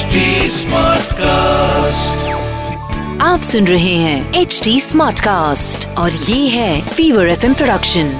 HD Smartcast. आप सुन रहे हैं एच डी स्मार्ट कास्ट और ये है fever F production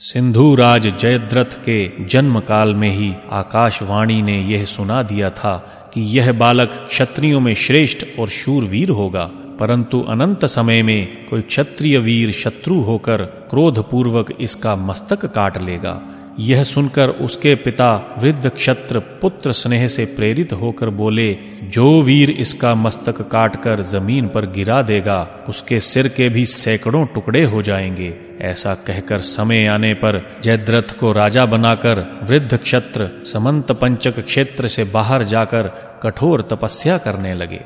Sindhu Raj Jayadrath के जन्म काल में ही आकाशवाणी ने यह सुना दिया था कि यह बालक क्षत्रियों में श्रेष्ठ और शूरवीर होगा परंतु अनंत समय में कोई क्षत्रिय वीर शत्रु होकर क्रोधपूर्वक इसका मस्तक काट लेगा यह सुनकर उसके पिता वृद्ध क्षत्र पुत्र स्नेह से प्रेरित होकर बोले, जो वीर इसका मस्तक काटकर ज़मीन पर गिरा देगा, उसके सिर के भी सैकड़ों टुकड़े हो जाएँगे। ऐसा कहकर समय आने पर जयद्रथ को राजा बनाकर वृद्ध क्षत्र समंत पंचक क्षेत्र से बाहर जाकर कठोर तपस्या करने लगे।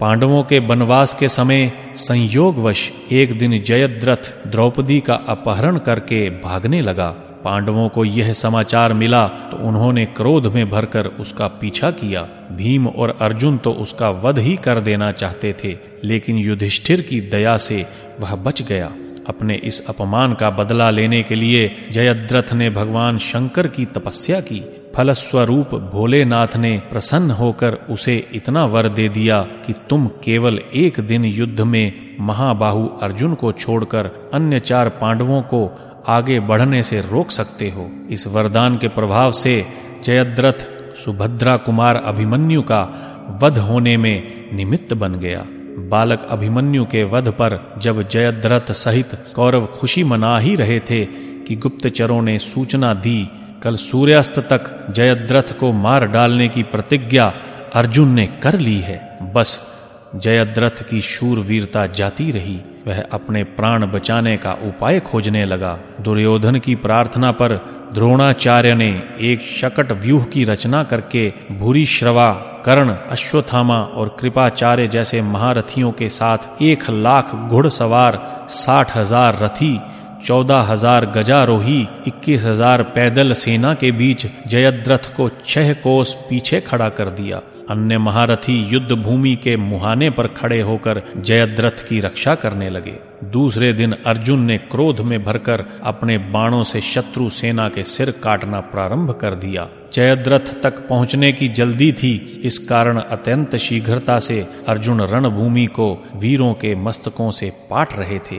पांडवों के वनवास के समय संयोगवश एक दिन जयद्रथ द्रौपदी का अपहरण करके भागने लगा। पांडवों को यह समाचार मिला तो उन्होंने क्रोध में भरकर उसका पीछा किया। भीम और अर्जुन तो उसका वध ही कर देना चाहते थे, लेकिन युधिष्ठिर की दया से वह बच गया। अपने इस अपमान का बदला लेने के लिए जयद्रथ ने भगवान शंकर की तपस्या की। फलस्वरूप भोलेनाथ ने प्रसन्न होकर उसे इतना वर दे दिया कि तुम केवल एक दिन युद्ध में महाबाहु अर्जुन को छोड़कर अन्य चार पांडवों को आगे बढ़ने से रोक सकते हो। इस वरदान के प्रभाव से जयद्रथ सुभद्रा कुमार अभिमन्यु का वध होने में निमित्त बन गया। बालक अभिमन्यु के वध पर जब जयद्रथ सहित कौरव खुशी मना ही रहे थे कि गुप्तचरों ने सूचना दी, कल सूर्यास्त तक जयद्रथ को मार डालने की प्रतिज्ञा अर्जुन ने कर ली है। बस जयद्रथ की शूरवीरता जाती रही। वह अपने प्राण बचाने का उपाय खोजने लगा। दुर्योधन की प्रार्थना पर द्रोणाचार्य ने एक शकट व्यूह की रचना करके भूरी श्रवा, कर्ण अश्वथामा और कृपाचार्य जैसे महारथियों के साथ एक लाख घुड़सवार, साठ हज़ार रथी, चौदह हज़ार गजारोही, इक्कीस हज़ार पैदल सेना के बीच जयद्रथ को छह कोस पीछे खड़ा कर दिया। अन्य महारथी युद्ध भूमि के मुहाने पर खड़े होकर जयद्रथ की रक्षा करने लगे। दूसरे दिन अर्जुन ने क्रोध में भरकर अपने बाणों से शत्रु सेना के सिर काटना प्रारंभ कर दिया। जयद्रथ तक पहुँचने की जल्दी थी। इस कारण अत्यंत शीघ्रता से अर्जुन रणभूमि को वीरों के मस्तकों से पाट रहे थे।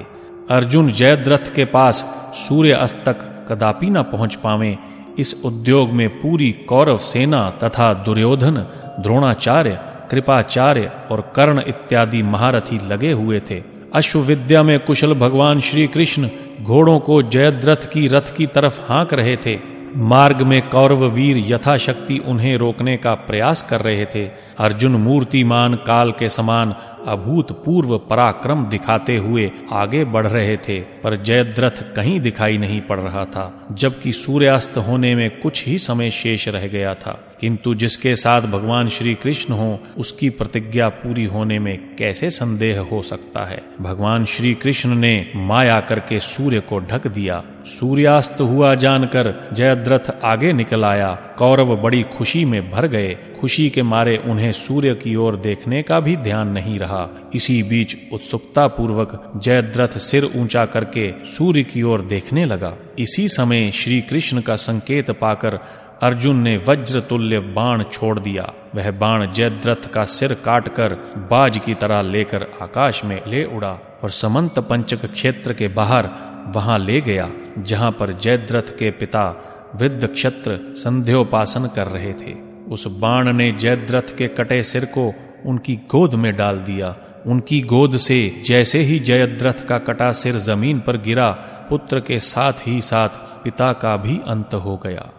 अर्जुन जयद्रथ के पास सूर्य अस्त तक कदापि न पहुँच पावे। इस उद्योग में पूरी कौरव सेना तथा दुर्योधन, द्रोणाचार्य, कृपाचार्य और कर्ण इत्यादि महारथी लगे हुए थे। अश्वविद्या में कुशल भगवान श्री कृष्ण घोड़ों को जयद्रथ की रथ की तरफ़ हाँक रहे थे। मार्ग में कौरव वीर यथाशक्ति उन्हें रोकने का प्रयास कर रहे थे। अर्जुन मूर्तिमान काल के समान अभूतपूर्व पराक्रम दिखाते हुए आगे बढ़ रहे थे। पर जयद्रथ कहीं दिखाई नहीं पड़ रहा था, जबकि सूर्यास्त होने में कुछ ही समय शेष रह गया था। किंतु जिसके साथ भगवान श्री कृष्ण हो, उसकी प्रतिज्ञा पूरी होने में कैसे संदेह हो सकता है? भगवान श्री कृष्ण ने माया करके सूर्य को ढक दिया। सूर्यास्त हुआ जानकर जयद्रथ आगे निकल आया। कौरव बड़ी खुशी में भर गए। खुशी के मारे उन्हें सूर्य की ओर देखने का भी ध्यान नहीं रहा। इसी बीच उत्सुकता पूर्वक जयद्रथ सिर ऊँचा करके सूर्य की ओर देखने लगा। इसी समय श्री कृष्ण का संकेत पाकर अर्जुन ने वज्र तुल्य बाण छोड़ दिया। वह बाण जयद्रथ का सिर काटकर बाज की तरह लेकर आकाश में ले उड़ा और समंत पंचक क्षेत्र के बाहर वहाँ ले गया, जहाँ पर जयद्रथ के पिता वृद्ध क्षत्र संध्योपासन कर रहे थे। उस बाण ने जयद्रथ के कटे सिर को उनकी गोद में डाल दिया उनकी गोद से जैसे ही जयद्रथ का कटा सिर ज़मीन पर गिरा पुत्र के साथ ही साथ पिता का भी अंत हो गया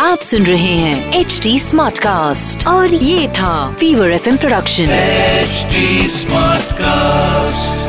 आप सुन रहे हैं एच डी स्मार्ट कास्ट और ये था fever F production H smart Smartcast.